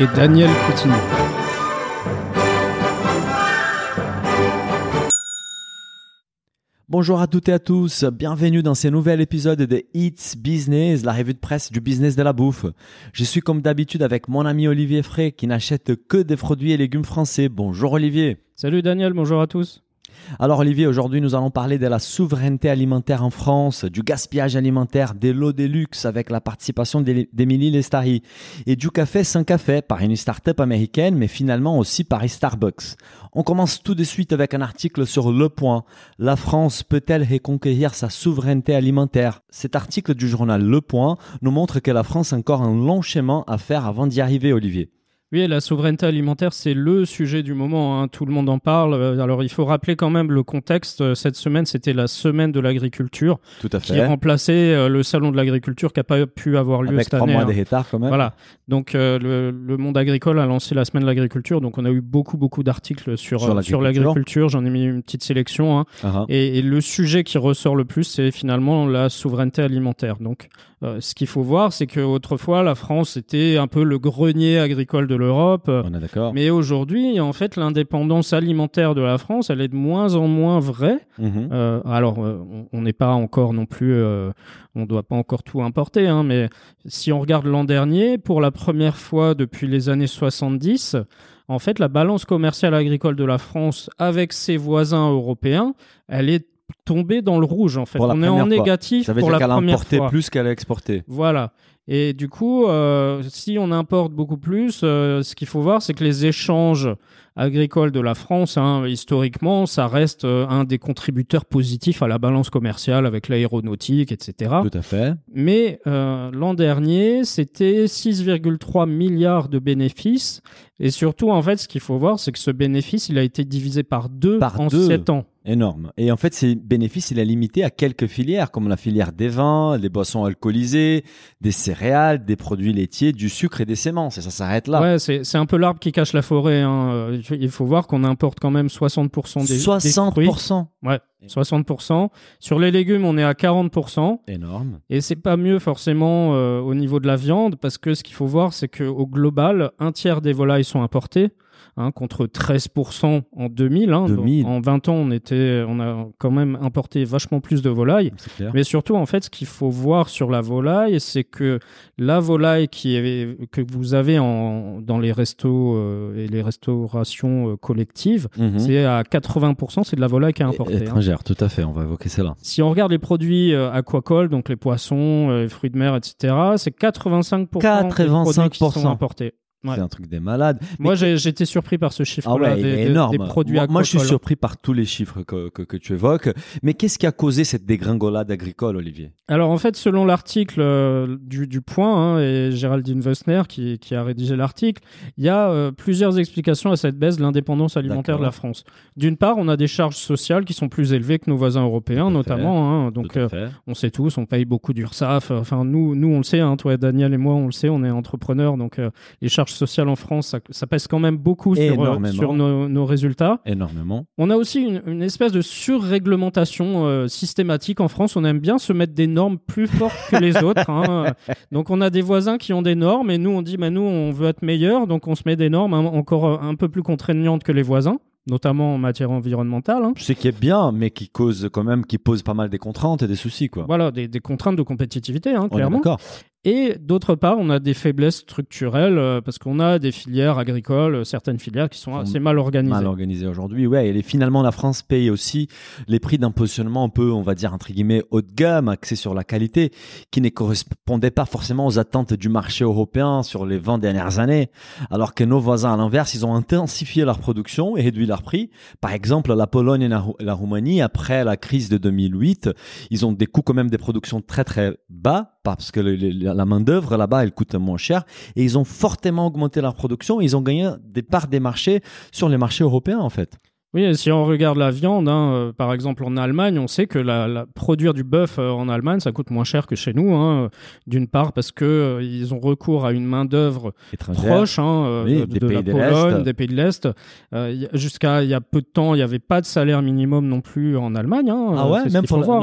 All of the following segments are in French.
Et Daniel Coutinho. Bonjour à toutes et à tous, bienvenue dans ce nouvel épisode de It's Business, la revue de presse du business de la bouffe. Je suis comme d'habitude avec mon ami Olivier Frey qui n'achète que des produits et légumes français. Bonjour Olivier. Salut Daniel, bonjour à tous. Alors Olivier, aujourd'hui nous allons parler de la souveraineté alimentaire en France, du gaspillage alimentaire, des lots de luxe avec la participation d'E- d'Emilie Lestari et du café sans café par une start-up américaine mais finalement aussi par Starbucks. On commence tout de suite avec un article sur Le Point. La France peut-elle reconquérir sa souveraineté alimentaire? Cet article du journal Le Point nous montre que la France a encore un long chemin à faire avant d'y arriver Olivier. Oui, la souveraineté alimentaire, c'est le sujet du moment. hein. Tout le monde en parle. Euh, Alors, il faut rappeler quand même le contexte. Euh, Cette semaine, c'était la semaine de l'agriculture Tout à qui remplaçait euh, le salon de l'agriculture qui n'a pas pu avoir lieu Avec cette trois année. mois hein. de retard quand même. Voilà. Donc euh, le, le monde agricole a lancé la semaine de l'agriculture. Donc on a eu beaucoup beaucoup d'articles sur Sur l'agriculture. J'en ai mis une petite sélection. hein. Ah. Et, et le sujet qui ressort le plus, c'est finalement la souveraineté alimentaire. Donc, euh, ce qu'il faut voir, c'est qu'autrefois, la France était un peu le grenier agricole de l'Europe. On est d'accord. Mais aujourd'hui, en fait, l'indépendance alimentaire de la France, elle est de moins en moins vraie. Mhm. Euh, alors, euh, on- n'est pas encore non plus, euh, on doit pas encore tout importer, hein, mais si on regarde l'an dernier, pour la première fois depuis les années 70, en fait, la balance commerciale agricole de la France avec ses voisins européens, elle est tombée dans le rouge. En fait, on est en négatif Ça veut pour dire la qu'elle a première importé fois. plus qu'elle a exporté. Voilà. Et du coup, euh, si on importe beaucoup plus, euh, ce qu'il faut voir, c'est que les échanges agricoles de la France, hein, historiquement, ça reste euh, un des contributeurs positifs à la balance commerciale avec l'aéronautique, etc. Tout à fait. Mais l'an dernier, c'était 6,3 milliards de bénéfices. Et surtout, en fait, ce qu'il faut voir, c'est que ce bénéfice, il a été divisé par deux Par en deux. 7 ans. Énorme. Et en fait, ces bénéfices, il est limité à quelques filières, comme la filière des vins, des boissons alcoolisées, des céréales, des produits laitiers, du sucre et des semences. Et ça s'arrête là. Ouais, c'est c'est un peu l'arbre qui cache la forêt. hein. Il faut- voir qu'on importe quand même 60% des, des fruits. 60%. Ouais, 60%. Sur les légumes, on est à 40%. Énorme. Et c'est pas mieux forcément euh, au niveau de la viande, parce que ce qu'il faut voir, c'est qu'au global, un tiers des volailles sont importées. Hein, contre 13% en 2000. hein. Donc, 2000. en 20 ans, on, était, on a quand même importé vachement plus de clair. Mais surtout, en fait, ce qu'il faut voir sur la volaille, c'est que la volaille qui est, que vous avez en, dans les restos euh, et les restaurations euh, collectives, Mhm. c'est à 80%, c'est de la volaille qui est importée. hein. Étrangère, tout à fait. On va évoquer cela. Si on regarde les produits euh, aquacoles, donc les poissons, les fruits de mer, etc., c'est 85%, des produits qui 85%. sont importés. Ouais. C'est un truc des malades. Moi, j'étais surpris par ce chiffre-là Ah ouais, des, énorme. des produits moi, moi, je suis aquacoles. surpris par tous les chiffres que, que, que tu évoques. Mais qu'est-ce qui a causé cette dégringolade agricole, Olivier? Alors en fait, selon l'article euh, du, du Point hein, et Géraldine Wessner qui, qui a rédigé l'article, il y a euh, plusieurs explications à cette baisse de l'indépendance alimentaire de la. France. D'une part, on a des charges sociales qui sont plus élevées que nos voisins européens, notamment. hein, donc euh, on sait tous, on paye beaucoup d'URSSAF. Enfin, nous, nous, on le sait, hein, toi, Daniel et moi, on le sait, on est entrepreneurs, donc euh, les charges sociales en France, ça, ça pèse quand même beaucoup sur, euh, sur nos, nos résultats. Énormément. On a aussi une, une espèce de surréglementation euh, systématique en France. On aime bien se mettre des normes plus fortes que les autres. hein. Donc on a des voisins qui ont des normes et nous on dit, bah, nous on veut être meilleurs, donc on se met des normes hein, encore euh, un peu plus contraignantes que les voisins, notamment en matière environnementale. hein. Je sais qui est bien, mais qui cause quand même, qui pose pas mal des contraintes et des soucis, quoi. Voilà, des, des contraintes de compétitivité, hein, On est clairement. Et d'autre part, on a des faiblesses structurelles euh, parce qu'on a des filières agricoles, euh, certaines filières qui sont assez mal organisées. Mal organisé aujourd'hui, ouais. Et finalement, la France paye aussi les prix d'un positionnement un peu, on va dire, entre guillemets, haut de gamme, axé sur la qualité, qui ne correspondait pas forcément aux attentes du marché européen sur les 20 dernières années. Alors que nos voisins, à l'inverse, ils ont intensifié leur production et réduit leurs prix. Par exemple, la Pologne et la, la Roumanie, après la crise de 2008, ils ont des coûts quand même des productions très très bas parce que la main d'œuvre là-bas elle coûte moins cher et ils ont fortement augmenté leur production. Ils ont gagné des parts des marchés sur les marchés européens en fait. Oui, et si on regarde la viande, hein, euh, par exemple en Allemagne, on sait que la, la- produire du bœuf euh, en Allemagne, ça coûte moins cher que chez nous. hein, euh, D'une part parce que ils ont recours à une main d'œuvre proche hein, Oui, de, des de pays la de Pologne, des pays de l'Est. Jusqu'à il y a peu de temps, il n'y avait pas de salaire minimum non plus en Allemagne. Ah ouais, même pour la- voir,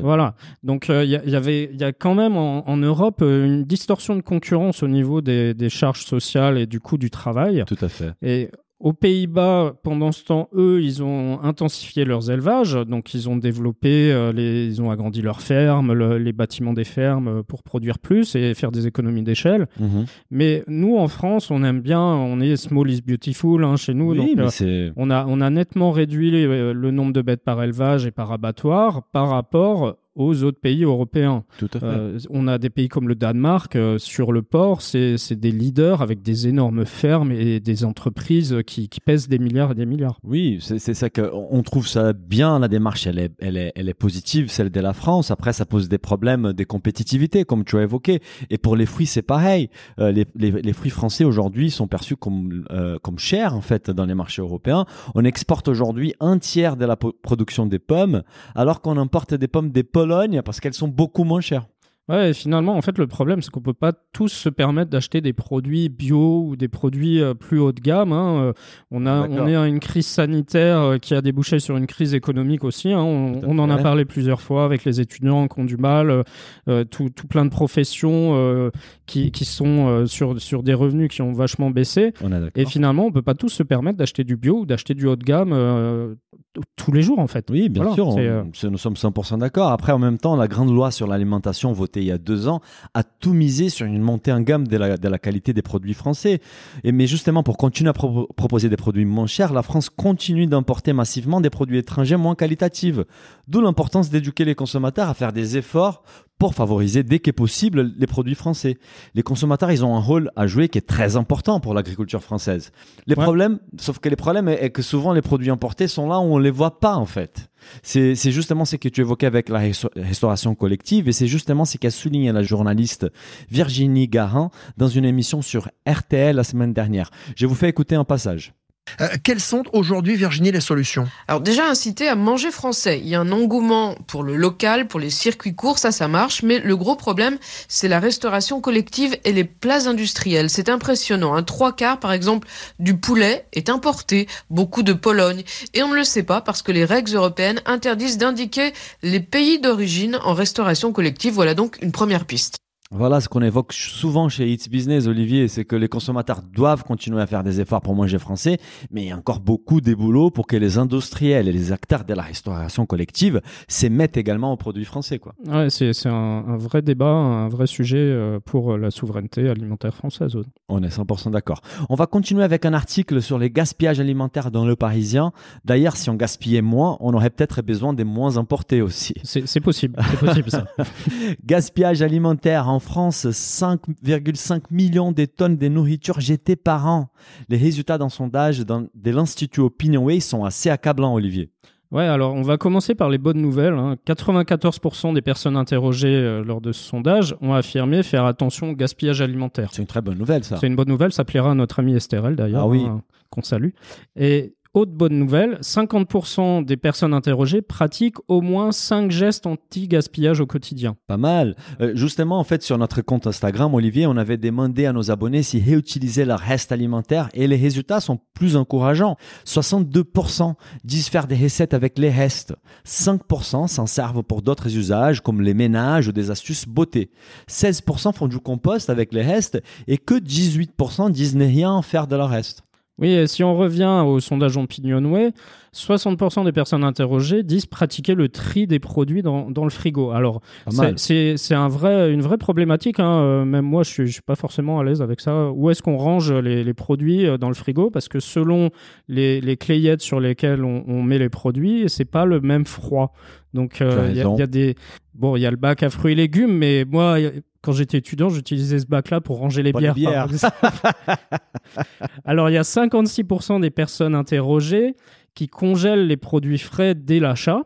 Voilà. Donc il y, a- il y avait, il y a quand même en, en Europe une distorsion de concurrence au niveau des, des charges sociales et du coût du travail. Tout à fait. Et aux Pays-Bas, pendant ce temps, eux, ils ont intensifié leurs élevages. Donc, ils ont développé, euh, les, ils ont agrandi leurs fermes, le- les bâtiments des fermes euh, pour produire plus et faire des économies d'échelle. Mhm. Mais nous, en France, on aime bien, on est small is beautiful hein, chez nous. Oui, donc, euh, on a, on a nettement réduit euh, le nombre de bêtes par élevage et par abattoir par rapport aux autres pays européens. tout à fait. Euh, on a des pays comme le Danemark euh, sur le porc, c'est des leaders avec des énormes fermes et des entreprises qui, qui pèsent des milliards et des milliards. Oui, c'est ça que on trouve ça bien. La démarche, elle est, elle est, elle est positive, celle de la France. Après, ça pose des problèmes des compétitivités, comme tu as évoqué. Et pour les fruits, c'est pareil. Euh, les, les, les fruits français aujourd'hui sont perçus comme, comme chers en fait dans les marchés européens. On exporte aujourd'hui un tiers de la production des pommes, alors qu'on importe des pommes des Parce qu'elles sont beaucoup moins chères. Ouais, et finalement, en fait, le problème, c'est qu'on peut pas tous se permettre d'acheter des produits bio ou des produits euh, plus haut de gamme. hein. Euh, On, a, on est à une crise sanitaire euh, qui a débouché sur une crise économique aussi. hein. On, en a parlé plusieurs fois avec les étudiants qui ont du mal, tout, tout plein de professions qui, qui sont sur, sur des revenus qui ont vachement baissé. On. Et finalement, on peut pas tous se permettre d'acheter du bio ou d'acheter du haut de gamme tous les jours, en fait. Oui, bien Voilà, sûr, on- nous sommes 100% d'accord. Après, en même temps, la grande loi sur l'alimentation votée il y a deux ans a tout misé sur une montée en gamme de la, de la qualité des produits français. Et, mais justement, pour continuer à pro- proposer des produits moins chers, la France continue d'importer massivement des produits étrangers moins qualitatifs. D'où l'importance d'éduquer les consommateurs à faire des efforts pour favoriser dès qu'est possible les produits français. Les consommateurs, ils ont un rôle à jouer qui est très important pour l'agriculture française. Les Ouais. problèmes, sauf que les problèmes est, est que souvent les produits importés sont là où on les voit pas en fait. C'est justement ce que tu évoquais avec la resta- restauration collective et c'est justement ce qu'a souligné la journaliste Virginie Garin dans une émission sur RTL la semaine dernière. Je vous fais écouter un passage. Euh, quelles sont aujourd'hui, Virginie, les solutions? Alors déjà inciter à manger français. Il y a un engouement pour le local, pour les circuits courts, ça ça marche, mais le gros problème c'est la restauration collective et les plats industriels. C'est impressionnant. Un trois quarts par exemple du poulet est importé, beaucoup de Pologne, et on ne le sait pas parce que les règles européennes interdisent d'indiquer les pays d'origine en restauration collective. Voilà donc une première piste. Voilà ce qu'on évoque souvent chez It's Business, Olivier, c'est que les consommateurs doivent continuer à faire des efforts pour manger français, mais il y a encore beaucoup des boulots pour que les industriels et les acteurs de la restauration collective s'émettent également aux produits français. Quoi. Ouais, c'est c'est un, un vrai débat, un vrai sujet euh, pour la souveraineté alimentaire française. On est 100% d'accord. On va continuer avec un article sur les gaspillages alimentaires dans le Parisien. D'ailleurs, si on gaspillait moins, on aurait peut-être besoin des moins importés aussi. C'est c'est possible, c'est possible ça. Gaspillage alimentaire en France, 5,5 millions de tonnes de nourriture jetées par an. Les résultats d'un sondage de l'Institut Opinionway sont assez accablants, Olivier. Ouais, alors on va commencer par les bonnes nouvelles. hein. 94% des personnes interrogées euh, lors de ce sondage ont affirmé faire attention au gaspillage alimentaire. C'est une très bonne nouvelle, ça. C'est une bonne nouvelle, ça plaira à notre ami Estherelle d'ailleurs, Ah oui. hein, qu'on salue. Et autre bonne nouvelle, 50% des personnes interrogées pratiquent au moins 5 gestes anti-gaspillage au quotidien. Pas mal. Euh, justement, en fait, sur notre compte Instagram, Olivier, on avait demandé à nos abonnés s'ils réutilisaient leur reste alimentaire et les résultats sont plus encourageants. 62% disent faire des recettes avec les restes. 5% s'en servent pour d'autres usages comme les ménages ou des astuces beauté. 16% font du compost avec les restes et que 18% disent ne rien faire de leur reste. Oui, et si on revient au sondage Opinionway, 60% des personnes interrogées disent pratiquer le tri des produits dans, dans le frigo. Alors, c'est- un vrai, une vraie problématique. hein. Euh, Même moi, je suis, je suis pas forcément à l'aise avec ça. Où est-ce qu'on range les, les produits euh, dans le frigo? Parce que selon les, les clayettes sur lesquelles on, on met les produits, c'est pas le même froid. Donc, euh, il y, a- y a des bon, il y a le bac à fruits et légumes, mais moi, quand j'étais étudiant, j'utilisais ce bac-là pour ranger les bières. bières. Alors, il y a 56% des personnes interrogées qui congèlent les produits frais dès l'achat.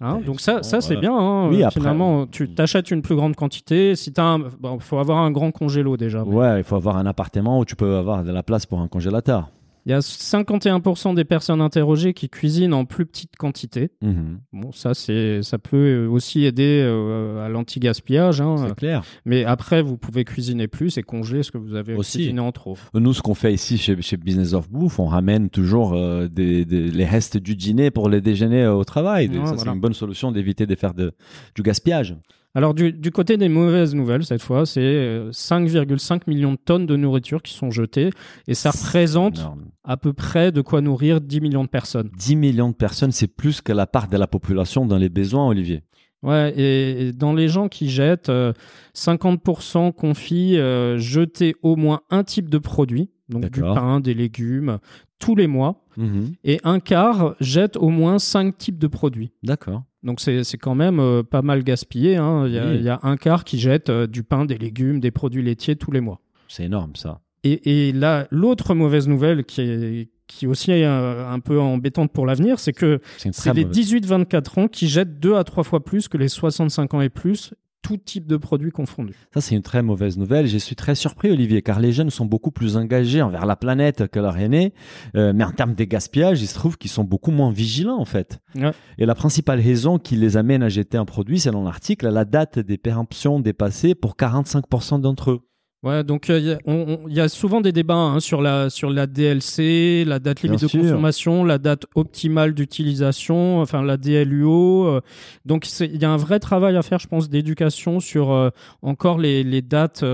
Hein, donc ça, ça c'est bien. hein. Oui, Euh, après- Finalement, tu t'achètes une plus grande quantité. Si t'as, un... bon, faut avoir un grand congélo déjà. mais- Ouais, il faut avoir un appartement où tu peux avoir de la place pour un congélateur. Il y a 51% des personnes interrogées qui cuisinent en plus petite quantité. Mhm. Bon, ça, c'est, ça peut aussi aider euh, à l'anti-gaspillage. hein. C'est clair. Mais après, vous pouvez cuisiner plus et congeler ce que vous avez Aussi. cuisiné en trop. Nous, ce qu'on fait ici chez, chez Business of Bouffe, on ramène toujours euh, des, des- les restes du dîner pour les déjeuners au travail. Ouais, ça, c'est voilà. une bonne solution d'éviter de faire de, du gaspillage. Alors, du, du côté des mauvaises nouvelles, cette fois, c'est euh, 5,5 millions de tonnes de nourriture qui sont jetées. Et ça représente Énorme. à peu près de quoi nourrir 10 millions de personnes. 10 millions de personnes, c'est plus que la part de la population dans les besoins, Olivier. Ouais, et, et dans les gens qui jettent, euh, 50% confient euh, jeter au moins un type de produit, donc du pain, des légumes, tous les mois. Mhm. Et un quart jette au moins cinq types de produits. D'accord. Donc c'est quand même euh, pas mal gaspillé. hein. Il, y a, Oui. il y a un quart qui jette euh, du pain, des légumes, des produits laitiers tous les mois. C'est énorme, ça. Et, et là, l'autre mauvaise nouvelle qui est, qui est aussi euh, un peu embêtante pour l'avenir, c'est que C'est les mauvaise- 18-24 ans qui jettent deux à trois fois plus que les 65 ans et plus, tout type de produits confondus. Ça, c'est une très mauvaise nouvelle. Je suis très surpris, Olivier, car les jeunes sont beaucoup plus engagés envers la planète que leurs aînés. Euh, mais en termes de gaspillage, il se trouve qu'ils sont beaucoup moins vigilants, en fait. Ouais. Et la principale raison qui les amène à jeter un produit, selon l'article, la date des péremptions dépassée pour 45% d'entre eux. Ouais, donc euh, il il y, a souvent des débats hein, sur, la, sur la DLC, la date limite Bien de sûr. consommation, la date optimale d'utilisation, enfin la DLUO. euh, donc il y a un vrai travail à faire, je pense, d'éducation sur euh, encore les, les dates.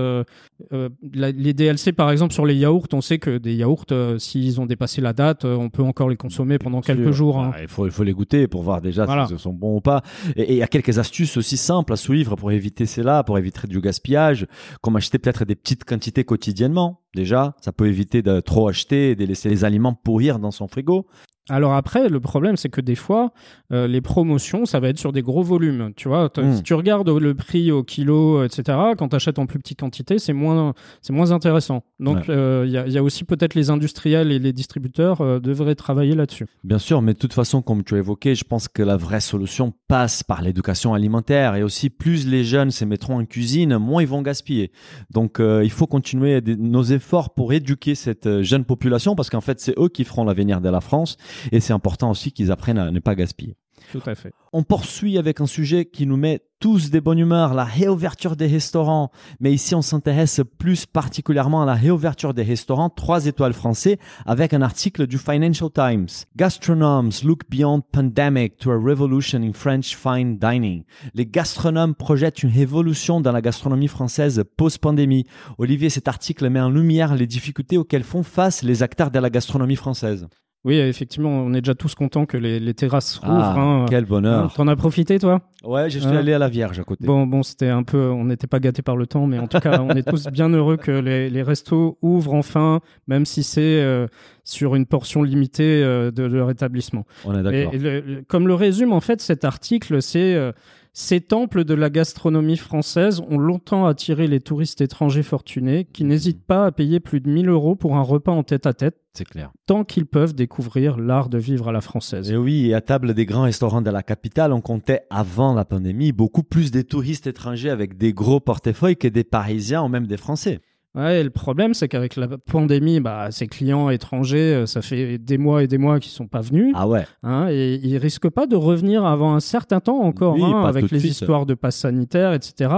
Euh, la- les DLC, par exemple, sur les yaourts, on sait que des yaourts, euh, s'ils ont dépassé la date, euh, on peut encore les consommer pendant quelques Sûr. jours. hein. Ah, il, faut, il faut les goûter pour voir déjà Voilà. s'ils sont bons ou pas. Et il y a quelques astuces aussi simples à suivre pour éviter cela, pour éviter du gaspillage, comme acheter peut-être des petites quantités quotidiennement. Déjà, ça peut éviter de trop acheter et de laisser les aliments pourrir dans son frigo. Alors après, le problème, c'est que des fois, euh, les promotions, ça va être sur des gros volumes. Tu vois, T- Mm. si tu regardes le prix au kilo, etc., quand tu achètes en plus petite quantité, c'est moins, c'est moins intéressant. Donc, Ouais. euh, il y, a, il y a aussi peut-être les industriels et les distributeurs euh, devraient travailler là-dessus. Bien sûr, mais de toute façon, comme tu as évoqué, je pense que la vraie solution passe par l'éducation alimentaire et aussi plus les jeunes se mettront en cuisine, moins ils vont gaspiller. Donc il faut continuer nos efforts pour éduquer cette jeune population parce qu'en fait c'est eux qui feront l'avenir de la France et c'est important aussi qu'ils apprennent à ne pas gaspiller. Tout à fait. On poursuit avec un sujet qui nous met tous des bonnes humeurs, la réouverture des restaurants. Mais ici, on s'intéresse plus particulièrement à la réouverture des restaurants 3 étoiles français avec un article du Financial Times. Gastronomes look beyond pandemic to a revolution in French fine dining. Les gastronomes projettent une révolution dans la gastronomie française post-pandémie. Olivier, cet article met en lumière les difficultés auxquelles font face les acteurs de la gastronomie française. Oui, effectivement, on est déjà tous contents que les, les terrasses rouvrent. Ah, hein. quel bonheur. Hein, T'en as profité, toi? Ouais, je suis Hein allé à la Vierge à côté. Bon, bon, c'était un peu, on n'était pas gâtés par le temps, mais en tout cas, on est tous bien heureux que les, les restos ouvrent enfin, même si c'est euh, sur une portion limitée euh, de leur établissement. On est d'accord. et le- le- comme le résume en fait cet article, c'est euh, ces temples de la gastronomie française ont longtemps attiré les touristes étrangers fortunés qui n'hésitent pas à payer plus de 1000 euros pour un repas en tête-à-tête C'est clair. tant qu'ils peuvent découvrir l'art de vivre à la française. Et oui, et à table des grands restaurants de la capitale, on comptait avant la pandémie beaucoup plus des touristes étrangers avec des gros portefeuilles que des Parisiens ou même des Français. Ouais, et le problème, c'est qu'avec la pandémie, bah, ces clients étrangers, euh, ça fait des mois et des mois qu'ils sont pas venus. Ah ouais. Hein, et ils risquent pas de revenir avant un certain temps encore, Oui, hein, avec les suite. histoires de passe sanitaire, etc.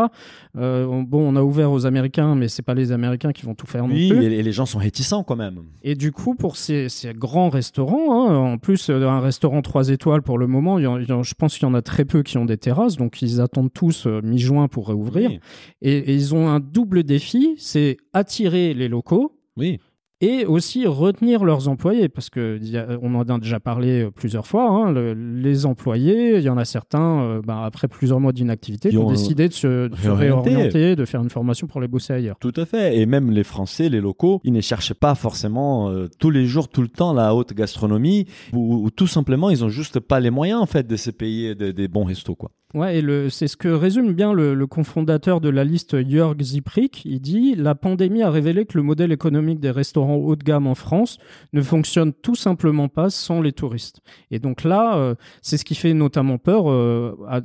Euh, on- bon, on a ouvert aux Américains, mais c'est pas les Américains qui vont tout faire Oui, non plus. et, les gens sont réticents quand même. Et du coup, pour ces, ces grands restaurants, hein, en plus euh, un restaurant 3 étoiles pour le moment, il y en- il y en- je pense qu'il y en a très peu qui ont des terrasses, donc ils attendent tous euh, mi-juin pour réouvrir. Oui. Et, et ils ont un double défi, c'est attirer les locaux Oui. et aussi retenir leurs employés, parce que on en a déjà parlé euh, plusieurs fois. hein, le- les employés, il y en a certains, euh, bah, après plusieurs mois d'inactivité, Qui ont ont, décidé de se, de se réorienter, de faire une formation pour les bosser ailleurs. Tout à fait. Et même les Français, les locaux, ils ne cherchent pas forcément euh, tous les jours, tout le temps la haute gastronomie, ou, ou tout simplement, ils ont juste pas les moyens en fait de se payer de- des bons restos quoi. Ouais, c'est ce que résume bien le, le cofondateur de la liste Jörg Ziprik. Il dit La pandémie a révélé que le modèle économique des restaurants haut de gamme en France ne fonctionne tout simplement pas sans les touristes. Et donc là, euh, c'est ce qui fait notamment peur euh, à,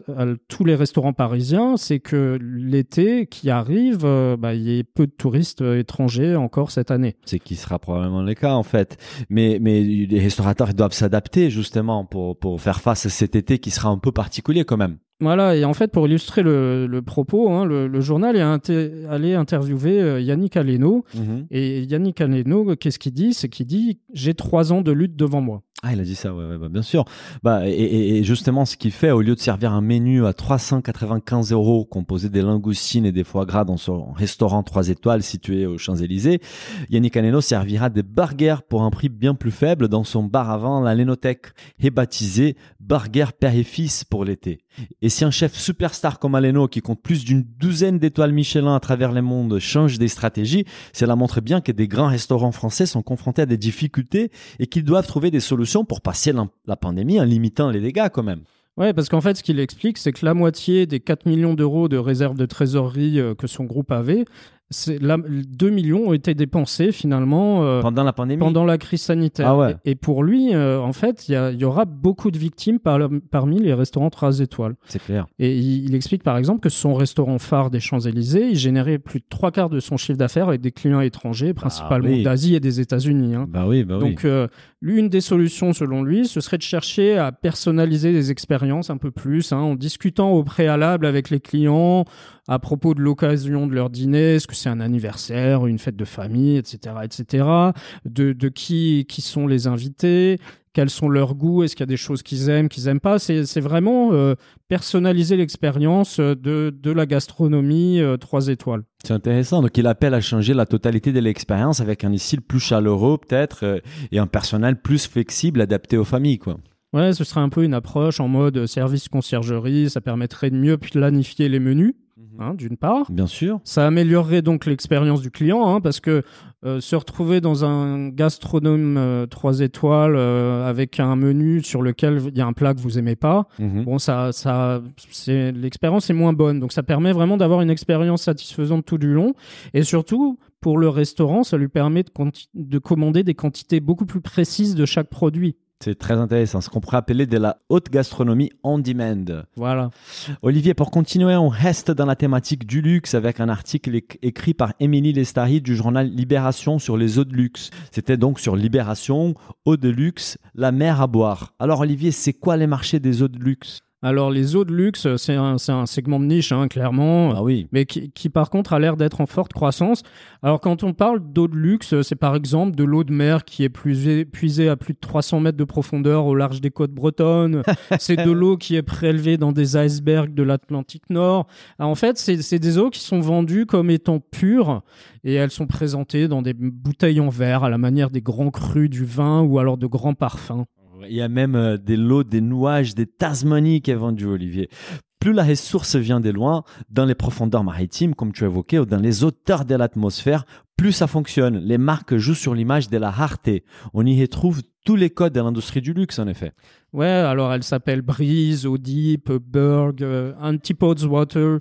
tous les restaurants parisiens c'est que l'été qui arrive, euh, bah, il y ait peu de touristes étrangers encore cette année. C'est qui sera probablement le cas en fait. Mais, les restaurateurs doivent s'adapter justement pour faire face à cet été qui sera un peu particulier quand même. Voilà, et en fait, pour illustrer le, le propos, hein, le, le journal est inter- allé interviewer euh, Yannick Aleno. Et Yannick Aleno, qu'est-ce qu'il dit? C'est qu'il dit J'ai trois ans de lutte devant moi. Ah, il a dit ça, ouais, ouais, bah, bien sûr. Bah, et, justement, ce qu'il fait, au lieu de servir un menu à 395 euros composé des langoustines et des foie gras dans son restaurant 3 étoiles situé aux Champs-Élysées, Yannick Aleno servira des burgers pour un prix bien plus faible dans son bar vin, la Lénothèque, et baptisé Burger Père et Fils pour l'été. Et si un chef superstar comme Aleno, qui compte plus d'une douzaine d'étoiles Michelin à travers le monde, change des stratégies, cela montre bien que des grands restaurants français sont confrontés à des difficultés et qu'ils doivent trouver des solutions pour passer la, pandémie en limitant les dégâts quand même. Ouais, parce qu'en fait, ce qu'il explique, c'est que la moitié des 4 millions d'euros de réserve de trésorerie euh, que son groupe avait, c'est la, 2 millions ont été dépensés finalement euh, Pendant la pandémie pendant la crise sanitaire. Ah ouais. et, et pour lui, euh, en fait, il y, aura beaucoup de victimes par- parmi les restaurants 3 étoiles. C'est clair. Et il, il explique par exemple que son restaurant phare des Champs-Élysées, il générait plus de trois quarts de son chiffre d'affaires avec des clients étrangers, principalement oui. d'Asie et des États-Unis. hein. Bah oui, bah oui. Donc, euh, l'une des solutions, selon lui, ce serait de chercher à personnaliser les expériences un peu plus, hein, en discutant au préalable avec les clients à propos de l'occasion de leur dîner, est-ce que c'est un anniversaire, une fête de famille, etc., etc., de, de qui, qui sont les invités, quels sont leurs goûts, est-ce qu'il y a des choses qu'ils aiment, qu'ils aiment pas? C'est vraiment euh, personnaliser l'expérience euh, de, de la gastronomie euh, trois étoiles. C'est intéressant. Donc, il appelle à changer la totalité de l'expérience avec un style plus chaleureux, peut-être, euh, et un personnel plus flexible, adapté aux familles, quoi. Ouais, ce serait un peu une approche en mode service conciergerie. Ça permettrait de mieux planifier les menus, hein, d'une part. Bien sûr. Ça améliorerait donc l'expérience du client, hein, parce que euh, se retrouver dans un gastronome 3 étoiles euh, avec un menu sur lequel il y a un plat que vous aimez pas, Mhm. bon, ça, ça, c'est l'expérience est moins bonne. Donc ça permet vraiment d'avoir une expérience satisfaisante tout du long, et surtout pour le restaurant, ça lui permet de commander des quantités beaucoup plus précises de chaque produit. C'est très intéressant. Ce qu'on pourrait appeler de la haute gastronomie on demand. Voilà. Olivier, pour continuer, on reste dans la thématique du luxe avec un article éc- écrit par Émilie Lestari du journal Libération sur les eaux de luxe. C'était donc sur Libération, eau de luxe, la mer à boire. Alors Olivier, c'est quoi les marchés des eaux de luxe? Alors les eaux de luxe, c'est un, segment de niche, hein, clairement. Ah oui. mais qui, qui, par contre a l'air d'être en forte croissance. Alors quand on parle d'eau de luxe, c'est par exemple de l'eau de mer qui est puisée, puisée à plus de 300 mètres de profondeur au large des côtes bretonnes. c'est de l'eau qui est prélevée dans des icebergs de l'Atlantique Nord. Alors, en fait, c'est c'est des eaux qui sont vendues comme étant pures et elles sont présentées dans des bouteilles en verre à la manière des grands crus du vin ou alors de grands parfums. Il y a même euh, des lots, des nouages, des Tasmanies qui est vendu, Olivier. Plus la ressource vient des loin, dans les profondeurs maritimes, comme tu évoqué, ou dans les hauteurs de l'atmosphère, plus ça fonctionne. Les marques jouent sur l'image de la rareté. On y retrouve tous les codes de l'industrie du luxe, en effet. Ouais, alors elle s'appelle Breeze, Odeep, Berg, euh, Antipodes Water.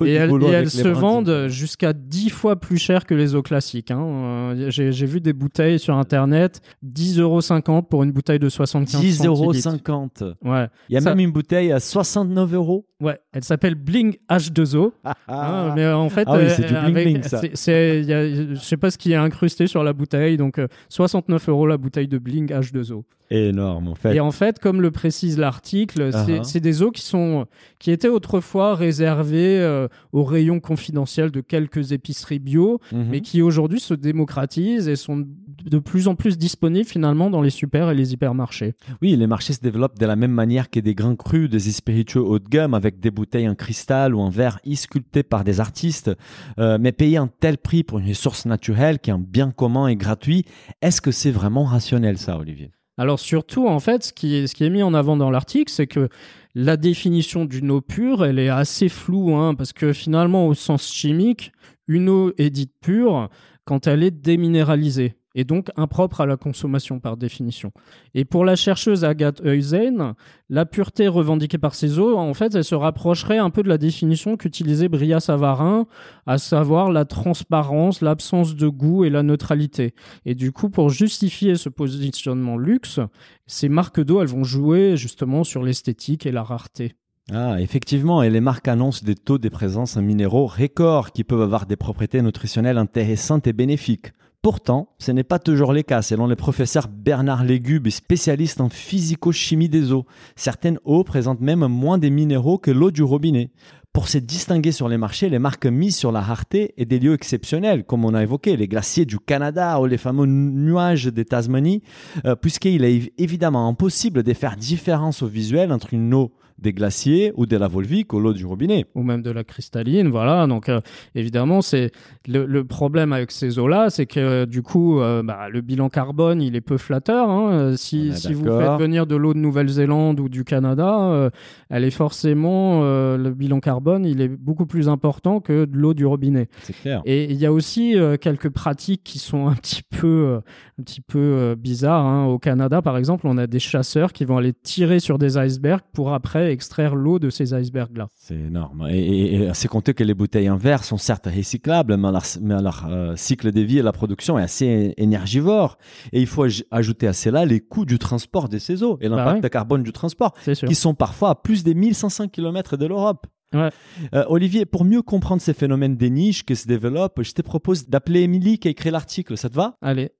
Et du elles, et se vendent jusqu'à 10 fois plus cher que les eaux classiques. Hein. Euh, J'ai j'ai vu des bouteilles sur Internet, 10,50 euros pour une bouteille de 75 10,50 euros. centilitres. Ouais, Il y a Ça- même une bouteille à 69 euros. ouais. Elle s'appelle Bling H2O. Hein, mais en fait, Ah oui, euh, c'est du bling avec- bling, ça. c'est- c'est- il y a- je sais pas ce qui est incrusté sur la bouteille, donc euh, 69 euros la bouteille de Bling H2O. Énorme, en fait. Et en fait, comme le précise l'article, c'est des eaux qui sont qui étaient autrefois réservées euh, aux rayons confidentiels de quelques épiceries bio, Mhm. mais qui aujourd'hui se démocratisent et sont de plus en plus disponibles finalement dans les super et les hypermarchés. Oui, les marchés se développent de la même manière que des grands crus, des spiritueux haut de gamme avec des bouteilles en cristal ou en verre sculptés par des artistes. Euh, mais payer un tel prix pour une ressource naturelle qui est un bien commun et gratuit, est-ce que c'est vraiment rationnel ça, Olivier? Alors surtout, en fait, ce qui est, ce qui est mis en avant dans l'article, c'est que la définition d'une eau pure, elle est assez floue, hein, parce que finalement, au sens chimique, une eau est dite pure quand elle est déminéralisée. Et donc impropre à la consommation par définition. Et pour la chercheuse Agathe Heusen, la pureté revendiquée par ces eaux, en fait, elle se rapprocherait un peu de la définition qu'utilisait Bria Savarin, à savoir la transparence, l'absence de goût et la neutralité. Et du coup, pour justifier ce positionnement luxe, ces marques d'eau, elles vont jouer justement sur l'esthétique et la rareté. Ah, effectivement, et les marques annoncent des taux de présence en minéraux records qui peuvent avoir des propriétés nutritionnelles intéressantes et bénéfiques. Pourtant, ce n'est pas toujours le cas, selon le professeur Bernard Légube, spécialiste en physico-chimie des eaux. Certaines eaux présentent même moins de minéraux que l'eau du robinet. Pour se distinguer sur les marchés, les marques misent sur la rareté et des lieux exceptionnels, comme on a évoqué, les glaciers du Canada ou les fameux nuages des Tasmanie, euh, puisqu'il est évidemment impossible de faire différence au visuel entre une eau des glaciers ou de la volvique ou l'eau du robinet. Ou même de la cristalline, voilà. Donc euh, évidemment, c'est le, problème avec ces eaux-là, c'est que du coup, euh, bah, le bilan carbone, il est peu flatteur. Hein. Euh, si, si vous faites venir de l'eau de Nouvelle-Zélande ou du Canada, elle est forcément le bilan carbone, il est beaucoup plus important que de l'eau du robinet. C'est clair. Et il y a aussi quelques pratiques qui sont un petit peu, un petit peu bizarres. Hein. Au Canada, par exemple, on a des chasseurs qui vont aller tirer sur des icebergs pour après extraire l'eau de ces icebergs-là. C'est énorme. Et, c'est compté que les bouteilles en verre sont certes recyclables, mais leur, euh, cycle de vie et la production est assez énergivore. Et il faut ajouter à cela les coûts du transport de ces eaux et bah l'impact de carbone du transport, qui sont parfois à plus de 1500 km de l'Europe. Ouais. Euh, Olivier, pour mieux comprendre ces phénomènes des niches qui se développent, je te propose d'appeler Émilie qui a écrit l'article. Ça te va? Allez.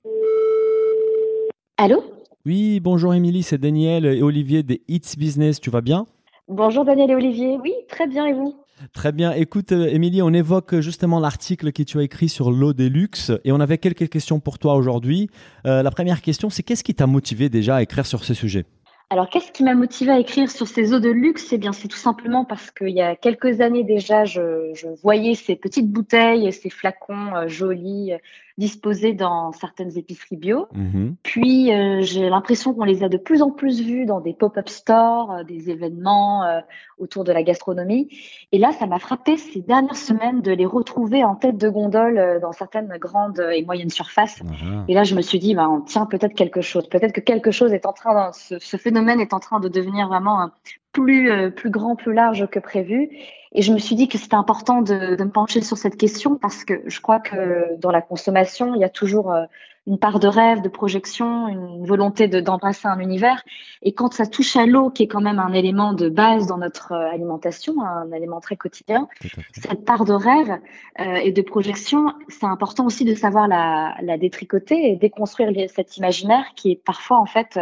Allô? Oui, bonjour Émilie, c'est Daniel et Olivier des Hits Business. Tu vas bien? Bonjour Daniel et Olivier. Oui, très bien et vous? Très bien. Écoute, euh, Émilie, on évoque justement l'article que tu as écrit sur l'eau des luxe et on avait quelques questions pour toi aujourd'hui. Euh, la première question, c'est qu'est-ce qui t'a motivé déjà à écrire sur ce sujet? Alors, qu'est-ce qui m'a motivé à écrire sur ces eaux de luxe? Eh bien, c'est tout simplement parce qu'il y a quelques années déjà, je, je, voyais ces petites bouteilles, ces flacons euh, jolis, disposés dans certaines épiceries bio. Mhm. Puis, euh, j'ai l'impression qu'on les a de plus en plus vus dans des pop-up stores, euh, des événements euh, autour de la gastronomie. Et là, ça m'a frappé ces dernières semaines de les retrouver en tête de gondole dans certaines grandes et moyennes surfaces. Et là, je me suis dit, bah, on tient peut-être quelque chose. Peut-être que quelque chose est en train, ce, ce phénomène est en train de devenir vraiment plus, plus grand, plus large que prévu. Et je me suis dit que c'était important de, de, me pencher sur cette question parce que je crois que dans la consommation, il y a toujours euh, une part de rêve, de projection, une volonté d'embrasser un univers. Et quand ça touche à l'eau, qui est quand même un élément de base dans notre euh, alimentation, un élément très quotidien, cette part de rêve euh, et de projection, c'est important aussi de savoir la, la détricoter et déconstruire cet imaginaire qui est parfois en fait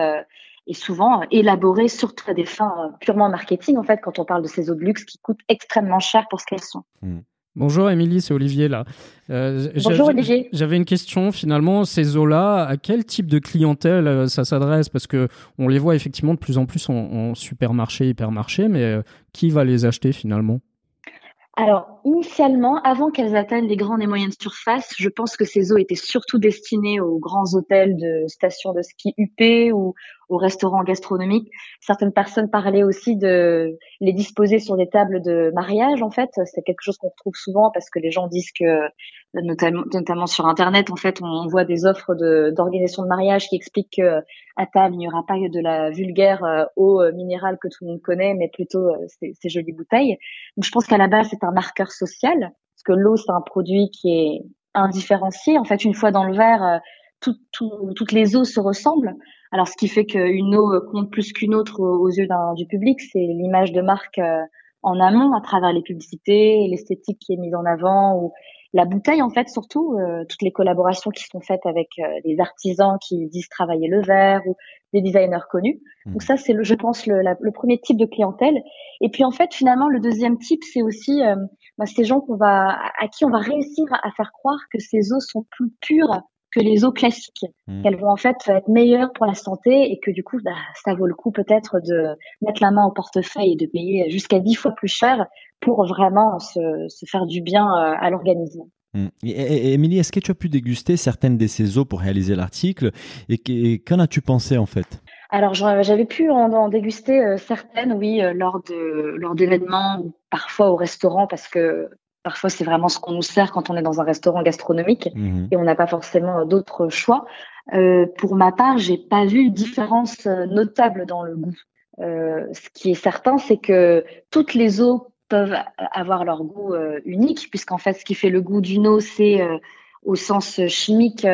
et souvent élaborées surtout à des fins euh, purement marketing, en fait, quand on parle de ces eaux de luxe qui coûtent extrêmement cher pour ce qu'elles sont. Hmm. Bonjour Émilie, c'est Olivier là. Euh, Bonjour Olivier. J'avais une question finalement, ces eaux-là, à quel type de clientèle euh, ça s'adresse? Parce que on les voit effectivement de plus en plus en, supermarché, hypermarché, mais qui va les acheter finalement? Alors, initialement, avant qu'elles atteignent les grandes et moyennes surfaces, je pense que ces eaux étaient surtout destinées aux grands hôtels de stations de ski UP ou aux restaurants gastronomiques. Certaines personnes parlaient aussi de les disposer sur des tables de mariage. En fait, c'est quelque chose qu'on retrouve souvent parce que les gens disent que, notamment, notamment sur Internet, en fait, on voit des offres d'organisation de, mariage qui expliquent que à table il n'y aura pas de la vulgaire euh, eau euh, minérale que tout le monde connaît, mais plutôt euh, ces, ces jolies bouteilles. Donc, je pense qu'à la base c'est un marqueur social parce que l'eau c'est un produit qui est indifférencié. En fait, une fois dans le verre, toutes les eaux se ressemblent. Alors, ce qui fait qu'une eau compte plus qu'une autre aux yeux du public, c'est l'image de marque euh, en amont, à travers les publicités, l'esthétique qui est mise en avant, ou la bouteille, en fait, surtout, euh, toutes les collaborations qui sont faites avec euh, des artisans qui disent travailler le verre, ou des designers connus. Mmh. Donc ça, c'est, le, je pense, le, le, premier type de clientèle. Et puis, en fait, finalement, le deuxième type, c'est aussi bah, ces gens qu'on va, à qui on va réussir à faire croire que ces eaux sont plus pures que les eaux classiques, mmh. qu'elles vont en fait être meilleures pour la santé et que du coup, bah, ça vaut le coup peut-être de mettre la main au portefeuille et de payer jusqu'à dix fois plus cher pour vraiment se, se faire du bien euh, à l'organisme. Mmh. Et, Émilie, est-ce que tu as pu déguster certaines de ces eaux pour réaliser l'article? Et qu'en as-tu pensé en fait? Alors j'avais pu en, déguster euh, certaines, oui, euh, lors de lors d'événements ou parfois au restaurant parce que parfois c'est vraiment ce qu'on nous sert quand on est dans un restaurant gastronomique Mhm. et on n'a pas forcément d'autres choix. Euh, pour ma part, j'ai pas vu de différence euh, notable dans le goût. Euh, ce qui est certain, c'est que toutes les eaux peuvent avoir leur goût euh, unique, puisqu'en fait, ce qui fait le goût d'une eau, c'est euh, au sens chimique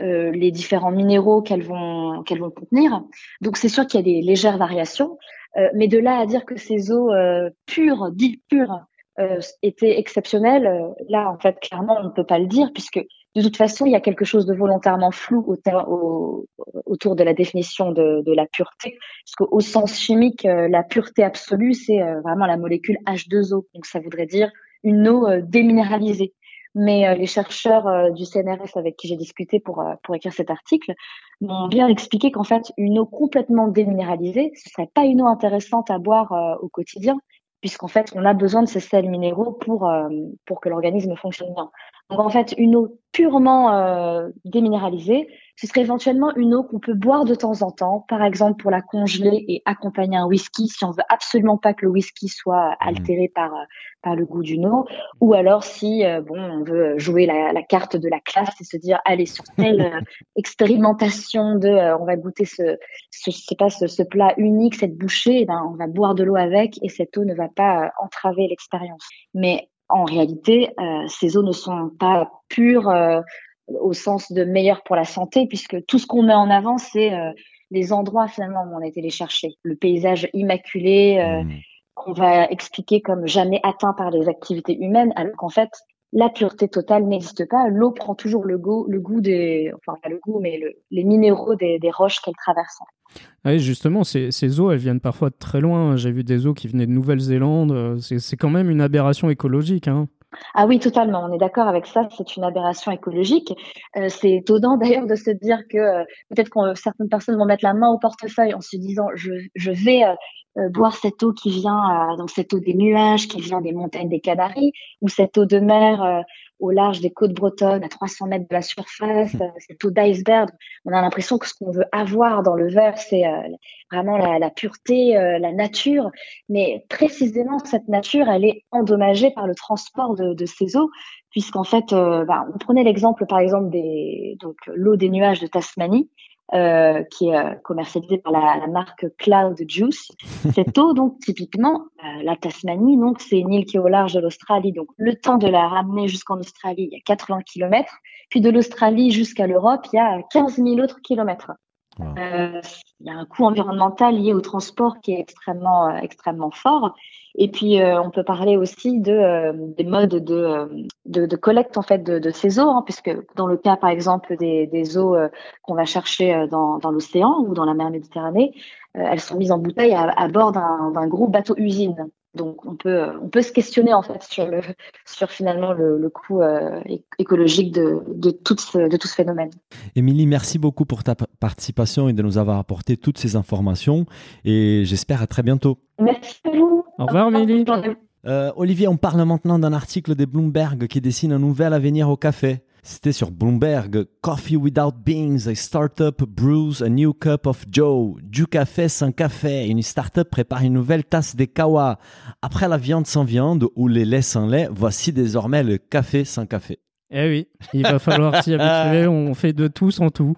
euh, les différents minéraux qu'elles vont qu'elles vont contenir. Donc c'est sûr qu'il y a des légères variations, euh, mais de là à dire que ces eaux euh, pures, dites pures, euh, étaient exceptionnelles, euh, là en fait clairement on ne peut pas le dire puisque de toute façon il y a quelque chose de volontairement flou au au- autour de la définition de, de la pureté, parce qu'au sens chimique la pureté absolue c'est vraiment la molécule H2O, donc ça voudrait dire une eau déminéralisée. Mais euh, les chercheurs euh, du CNRS avec qui j'ai discuté pour, euh, pour écrire cet article m'ont bien expliqué qu'en fait, une eau complètement déminéralisée, ce serait pas une eau intéressante à boire au quotidien, puisqu'en fait, on a besoin de ces sels minéraux pour que l'organisme fonctionne bien. Donc en fait, une eau purement euh, déminéralisée, ce serait éventuellement une eau qu'on peut boire de temps en temps, par exemple pour la congeler et accompagner un whisky si on veut absolument pas que le whisky soit altéré par, euh, par le goût d'une eau, ou alors si euh, bon on veut jouer la, la carte de la classe et se dire allez sur telle euh, expérimentation de euh, on va goûter ce, ce je sais pas ce, ce plat unique cette bouchée, eh ben on va boire de l'eau avec et cette eau ne va pas entraver l'expérience. Mais en réalité, euh, ces eaux ne sont pas pures euh, au sens de meilleures pour la santé, puisque tout ce qu'on met en avant, c'est euh, les endroits finalement où on a été les chercher, le paysage immaculé euh, Mhm. qu'on va expliquer comme jamais atteint par les activités humaines, alors qu'en fait, la pureté totale n'existe pas. L'eau prend toujours le goût, le goût des, enfin le goût, mais le- les minéraux des, roches qu'elle traverse. Ah oui, justement, ces, eaux, elles viennent parfois de très loin. J'ai vu des eaux qui venaient de Nouvelle-Zélande. Euh, c'est quand même une aberration écologique. Hein. Ah oui, totalement. On est d'accord avec ça. C'est une aberration écologique. Euh, c'est étonnant d'ailleurs de se dire que euh, peut-être que certaines personnes vont mettre la main au portefeuille en se disant je, je vais euh, boire cette eau qui vient dans cette eau des nuages, qui vient des montagnes des Canaries, ou cette eau de mer au large des côtes bretonnes à 300 mètres de la surface, euh, cette eau d'iceberg. On a l'impression que ce qu'on veut avoir dans le verre, c'est euh, vraiment la, la pureté, euh, la nature. Mais précisément, cette nature, elle est endommagée par le transport de, de ces eaux, puisqu'en fait, euh, bah, on prenait l'exemple, par exemple, des donc l'eau des nuages de Tasmanie, euh, qui est euh, commercialisée par la, la marque Cloud Juice. Cette eau, donc typiquement, euh, la Tasmanie, donc c'est une île qui est au large de l'Australie. Donc le temps de la ramener jusqu'en Australie, il y a 80 kilomètres. Puis de l'Australie jusqu'à l'Europe, il y a 15 000 autres kilomètres. Euh, il y a un coût environnemental lié au transport qui est extrêmement, euh, extrêmement fort. Et puis, euh, on peut parler aussi de, des modes de, de, collecte en fait de, ces eaux, hein, puisque dans le cas, par exemple, des, eaux qu'on va chercher dans, dans l'océan ou dans la mer Méditerranée, elles sont mises en bouteille à, à bord d'un d'un gros bateau usine. Donc, on peut, euh, on peut se questionner en fait sur le, sur finalement le, le coût euh, écologique de, de, tout ce, de tout ce phénomène. Émilie, merci beaucoup pour ta pa- participation et de nous avoir apporté toutes ces informations. Et j'espère à très bientôt. Merci à vous. Au revoir, journée. Euh, Olivier, on parle maintenant d'un article de Bloomberg qui dessine un nouvel avenir au café. C'était sur Bloomberg. Coffee without beans, a startup brews a new cup of Joe. Du café sans café. Une startup prépare une nouvelle tasse de kawa. Après la viande sans viande ou les laits sans lait, voici désormais le café sans café. Eh oui, il va falloir s'y habituer. On fait de tout sans tout.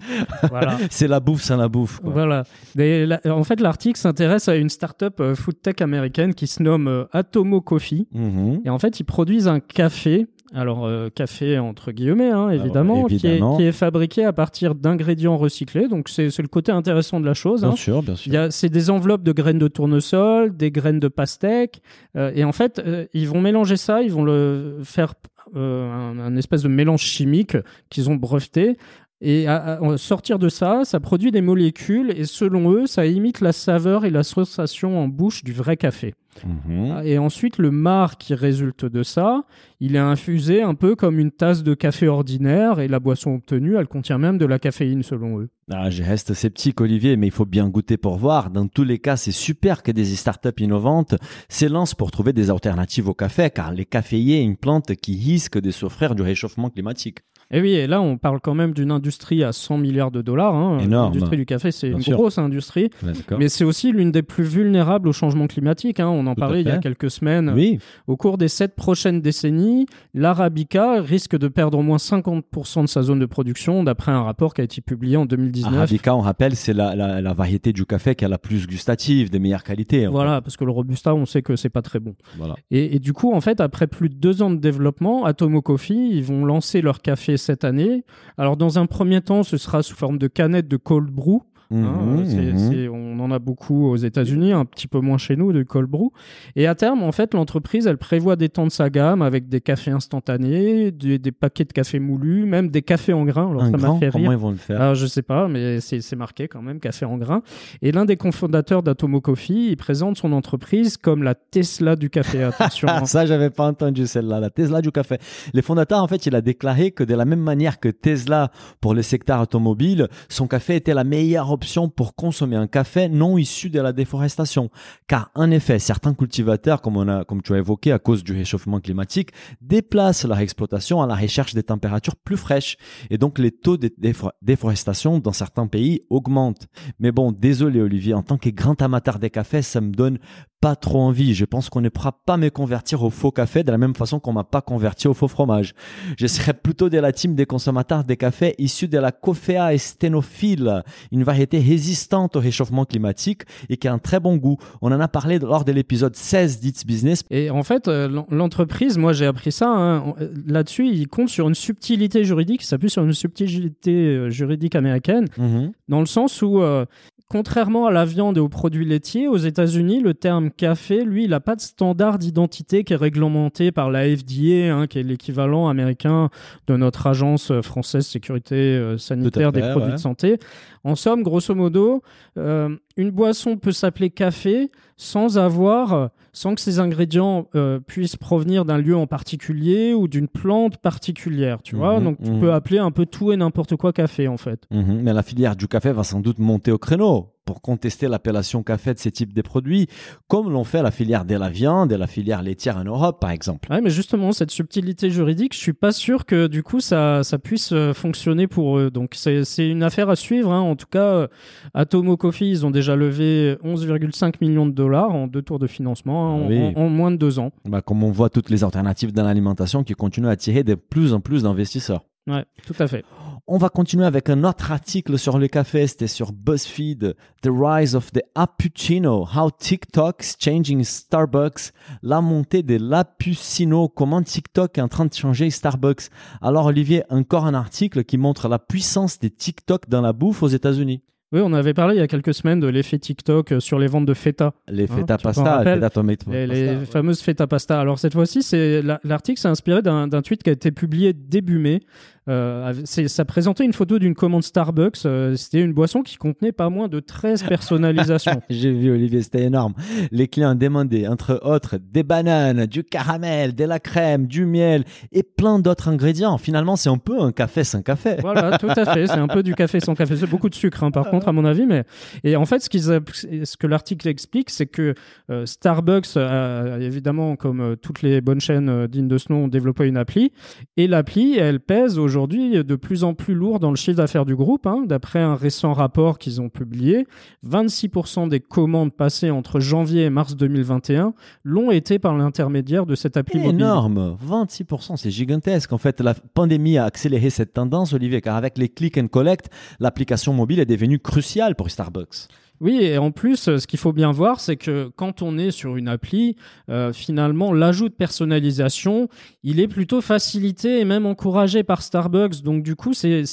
Voilà. C'est la bouffe sans la bouffe. quoi. Voilà. La- en fait, l'article s'intéresse à une start-up euh, food tech américaine qui se nomme euh, Atomo Coffee. Mhm. Et en fait, ils produisent un café. Alors, euh, café entre guillemets, hein, évidemment, Qui, évidemment. est, qui est fabriqué à partir d'ingrédients recyclés. Donc, c'est le côté intéressant de la chose. Bien hein. sûr, bien sûr. Il y a- C'est des enveloppes de graines de tournesol, des graines de pastèque. euh, et en fait, euh, ils vont mélanger ça, ils vont le faire un, un espèce de mélange chimique qu'ils ont breveté. Et à, à- sortir de ça, ça produit des molécules et selon eux, ça imite la saveur et la sensation en bouche du vrai café. Mhm. Et ensuite, le marc qui résulte de ça, il est infusé un peu comme une tasse de café ordinaire et la boisson obtenue, elle contient même de la caféine selon eux. Ah, je reste sceptique, Olivier, mais il faut bien goûter pour voir. Dans tous les cas, c'est super que des startups innovantes s'élancent pour trouver des alternatives au café, car les caféiers est une plante qui risque de souffrir du réchauffement climatique. Et oui, et là, on parle quand même d'une industrie à 100 milliards de dollars. Hein. Énorme. L'industrie du café, c'est une sûr. grosse industrie. Ouais. Mais c'est aussi l'une des plus vulnérables au changement climatique. hein. On en Tout parlait il y a quelques semaines. Oui, Au cours des sept prochaines décennies, l'Arabica risque de perdre au moins 50% de sa zone de production, d'après un rapport qui a été publié en 2019. Arabica, on rappelle, c'est la, la, la variété du café qui a la plus gustative, des meilleures qualités. Voilà, parce que le Robusta, on sait que c'est pas très bon. Voilà. Et, et du coup, en fait, après plus de deux ans de développement, Atomo Coffee, ils vont lancer leur café cette année. Alors, dans un premier temps, ce sera sous forme de canette de cold brew. Hein, Mhm, c'est- mhm. c'est- on en a beaucoup aux États-Unis, un petit peu moins chez nous, de cold brew. Et à terme, en fait, l'entreprise, elle prévoit d'étendre sa gamme avec des cafés instantanés, des, des paquets de café moulu, même des cafés en grains. Alors, Un ça m'a fait comment rire. ils vont le faire? Ah, je sais pas, mais c'est c'est marqué quand même, café en grains. Et l'un des cofondateurs d'Atomo Coffee, il présente son entreprise comme la Tesla du café. Attention. hein. Ça, j'avais pas entendu celle-là, la Tesla du café. Les fondateurs, en fait, il a déclaré que de la même manière que Tesla pour le secteur automobile, son café était la meilleure pour consommer un café non issu de la déforestation. Car, en effet, certains cultivateurs, comme on a, comme tu as évoqué, à cause du réchauffement climatique, déplacent leur exploitation à la recherche des températures plus fraîches. Et donc, les taux de défo- déforestation dans certains pays augmentent. Mais bon, désolé, Olivier, en tant que grand amateur des cafés, ça me donne pas trop envie. Je pense qu'on ne pourra pas me convertir au faux café de la même façon qu'on m'a pas converti au faux fromage. Je serais plutôt de la team des consommateurs des cafés issus de la Coffea stenophile, une variété résistante au réchauffement climatique et qui a un très bon goût. On en a parlé lors de l'épisode 16 d'It's Business. Et en fait, euh, l'en- l'entreprise, moi j'ai appris ça, hein, euh, là-dessus, il compte sur une subtilité juridique, il s'appuie sur une subtilité euh, juridique américaine, dans le sens où, euh, contrairement à la viande et aux produits laitiers, aux États-Unis, le terme café, lui, il n'a pas de standard d'identité qui est réglementé par la FDA, hein, qui est l'équivalent américain de notre agence française sécurité euh, sanitaire des produits ouais. de santé. En somme, grosso modo, euh, une boisson peut s'appeler café sans avoir, sans que ses ingrédients euh, puissent provenir d'un lieu en particulier ou d'une plante particulière, tu vois. Mhm, Donc tu mhm. peux appeler un peu tout et n'importe quoi café en fait. Mhm, Mais la filière du café va sans doute monter au créneau pour contester l'appellation café de ces types de produits, comme l'ont fait la filière de la viande et la filière laitière en Europe, par exemple. Ouais, mais justement, cette subtilité juridique, je suis pas sûr que du coup ça, ça puisse euh, fonctionner pour eux. Donc c'est une affaire à suivre. hein. En tout cas, euh, Atomo Coffee, ils ont déjà levé 11,5 millions de dollars en deux tours de financement hein, en- Oui. en, en moins de deux ans. Bah, comme on voit toutes les alternatives dans l'alimentation qui continuent à attirer de plus en plus d'investisseurs. Ouais, tout à fait. On va continuer avec un autre article sur le café, c'était sur BuzzFeed, The Rise of the Appuccino, How TikTok is Changing Starbucks, la montée de l'Appuccino, comment TikTok est en train de changer Starbucks. Alors Olivier, encore un article qui montre la puissance des TikTok dans la bouffe aux États-Unis. Oui, on avait parlé il y a quelques semaines de l'effet TikTok sur les ventes de feta. Les Hein, feta pasta, rappelles feta tomato Les, pasta, les ouais. fameuses feta pasta. Alors cette fois-ci, l'article s'est inspiré d'un tweet qui a été publié début mai. Euh, ça présentait une photo d'une commande Starbucks. Euh, C'était une boisson qui contenait pas moins de 13 personnalisations. J'ai vu Olivier, c'était énorme. Les clients demandaient entre autres des bananes, du caramel, de la crème, du miel et plein d'autres ingrédients. Finalement, c'est un peu un café sans café. voilà, tout à fait. C'est un peu du café sans café. C'est beaucoup de sucre, hein, par contre, à mon avis. Mais et en fait, ce, que l'article explique, c'est que euh, Starbucks, a, évidemment, comme toutes les bonnes chaînes dignes de ce nom, ont développé une appli. Et l'appli, elle pèse aujourd'hui de plus en plus lourd dans le chiffre d'affaires du groupe. hein. D'après un récent rapport qu'ils ont publié, 26% des commandes passées entre janvier et mars 2021 l'ont été par l'intermédiaire de cette appli mobile. Énorme, 26%, c'est gigantesque. En fait, la pandémie a accéléré cette tendance, Olivier, car avec les click and collect, l'application mobile est devenue cruciale pour Starbucks. Oui, et en plus, euh, ce qu'il faut bien voir, c'est que quand on est sur une appli, euh, finalement, l'ajout de personnalisation, il est plutôt facilité et même encouragé par Starbucks. Donc, du coup, c'est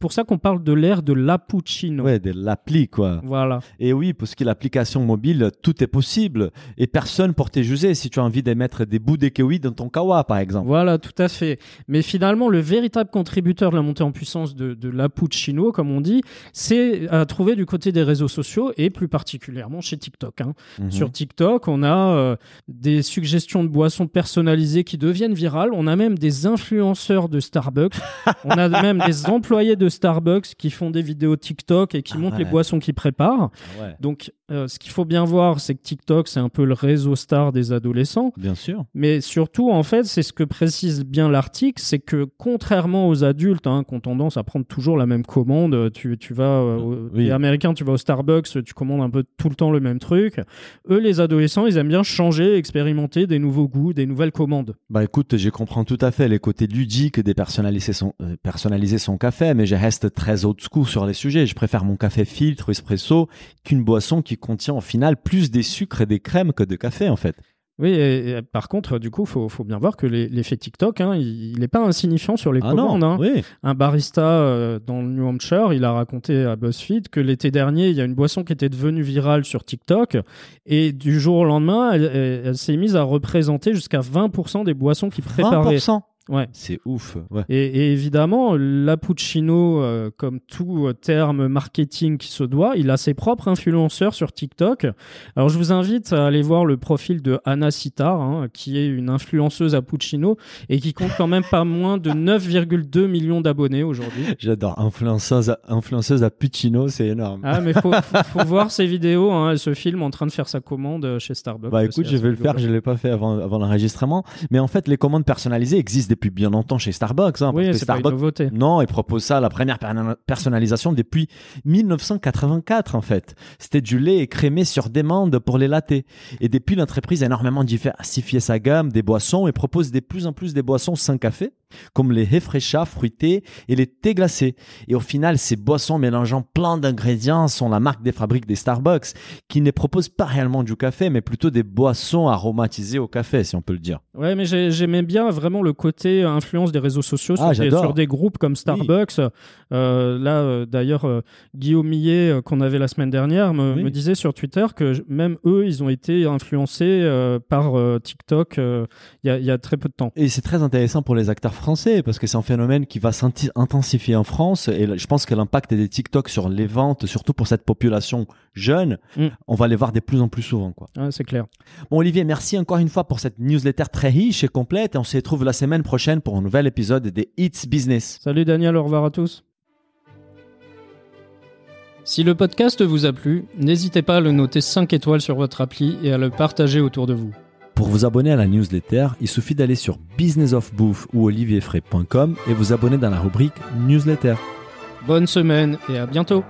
pour ça qu'on parle de l'ère de l'appuccino. Ouais, de l'appli, quoi. Voilà. Et oui, parce que l'application mobile, tout est possible. Et personne pour te juger si tu as envie de mettre des bouts de kiwi dans ton kawa, par exemple. Voilà, tout à fait. Mais finalement, le véritable contributeur de la montée en puissance de, de l'appuccino, comme on dit, c'est à trouver du côté des réseaux sociaux et plus particulièrement chez TikTok. hein. Mhm. Sur TikTok, on a euh, des suggestions de boissons personnalisées qui deviennent virales. On a même des influenceurs de Starbucks. on a même des employés de Starbucks qui font des vidéos TikTok et qui Ah montrent les boissons qu'ils préparent. Ouais. Donc, euh, ce qu'il faut bien voir, c'est que TikTok, c'est un peu le réseau star des adolescents. Bien sûr. Mais surtout, en fait, c'est ce que précise bien l'article, c'est que contrairement aux adultes, hein, qui ont tendance à prendre toujours la même commande, tu, tu vas, euh, Oui. américain, tu vas au Starbucks, tu commandes un peu tout le temps le même truc. Eux, les adolescents, ils aiment bien changer, expérimenter des nouveaux goûts, des nouvelles commandes. Bah écoute, je comprends tout à fait les côtés ludiques de personnaliser son, euh, personnaliser son café, mais je reste très old school sur les sujets. Je préfère mon café filtre espresso qu'une boisson qui contient au final plus des sucres et des crèmes que de café en fait. Oui, et, et par contre, du coup, faut, faut bien voir que l'effet TikTok, hein, il n'est pas insignifiant sur les Ah commandes. non, hein. oui. Un barista euh, dans le New Hampshire, il a raconté à BuzzFeed que l'été dernier, il y a une boisson qui était devenue virale sur TikTok et du jour au lendemain, elle, elle- elle s'est mise à représenter jusqu'à 20% des boissons qu'il préparait. 20%. Ouais. C'est ouf. Ouais. Et, et évidemment, l'appuccino, euh, comme tout euh, terme marketing qui se doit, il a ses propres influenceurs sur TikTok. Alors, je vous invite à aller voir le profil de Anna Sitar, hein, qui est une influenceuse appuccino et qui compte quand même pas moins de 9,2 millions d'abonnés aujourd'hui. J'adore. Influenceuse, influenceuse à Puccino, c'est énorme. Ah, mais faut, faut, faut voir ses vidéos. Hein. Elle se filme en train de faire sa commande euh, chez Starbucks. Bah écoute, je vais le faire, je l'ai pas fait avant, avant l'enregistrement. Mais en fait, les commandes personnalisées existent depuis bien longtemps chez Starbucks. Hein, Oui, parce que c'est pas une Starbucks, nouveauté. non, ils proposent ça, la première per- personnalisation depuis 1984 en fait. C'était du lait écrémé sur demande pour les lattés. Et depuis, l'entreprise a énormément diversifié sa gamme des boissons et propose de plus en plus des boissons sans café, comme les refresha fruités et les thés glacés. Et au final, ces boissons mélangeant plein d'ingrédients sont la marque des fabriques des Starbucks, qui ne proposent pas réellement du café, mais plutôt des boissons aromatisées au café, si on peut le dire. Ouais, mais j'ai- j'aimais bien vraiment le côté influence des réseaux sociaux sur, Ah, des, sur des groupes comme Starbucks. Euh, là, euh, d'ailleurs, euh, Guillaume Millet, euh, qu'on avait la semaine dernière, me, Oui. me disait sur Twitter que même eux, ils ont été influencés euh, par euh, TikTok euh, il y, y a très peu de temps. Et c'est très intéressant pour les acteurs français parce que c'est un phénomène qui va s'intensifier en France et je pense que l'impact des TikTok sur les ventes, surtout pour cette population jeune, Mm. on va les voir de plus en plus souvent. Quoi. C'est clair. Bon Olivier, merci encore une fois pour cette newsletter très riche et complète et on se retrouve la semaine prochaine pour un nouvel épisode des It's Business. Salut Daniel, au revoir à tous. Si le podcast vous a plu, n'hésitez pas à le noter 5 étoiles sur votre appli et à le partager autour de vous. Pour vous abonner à la newsletter, il suffit d'aller sur businessofbouffe ou olivierfray.com et vous abonner dans la rubrique newsletter. Bonne semaine et à bientôt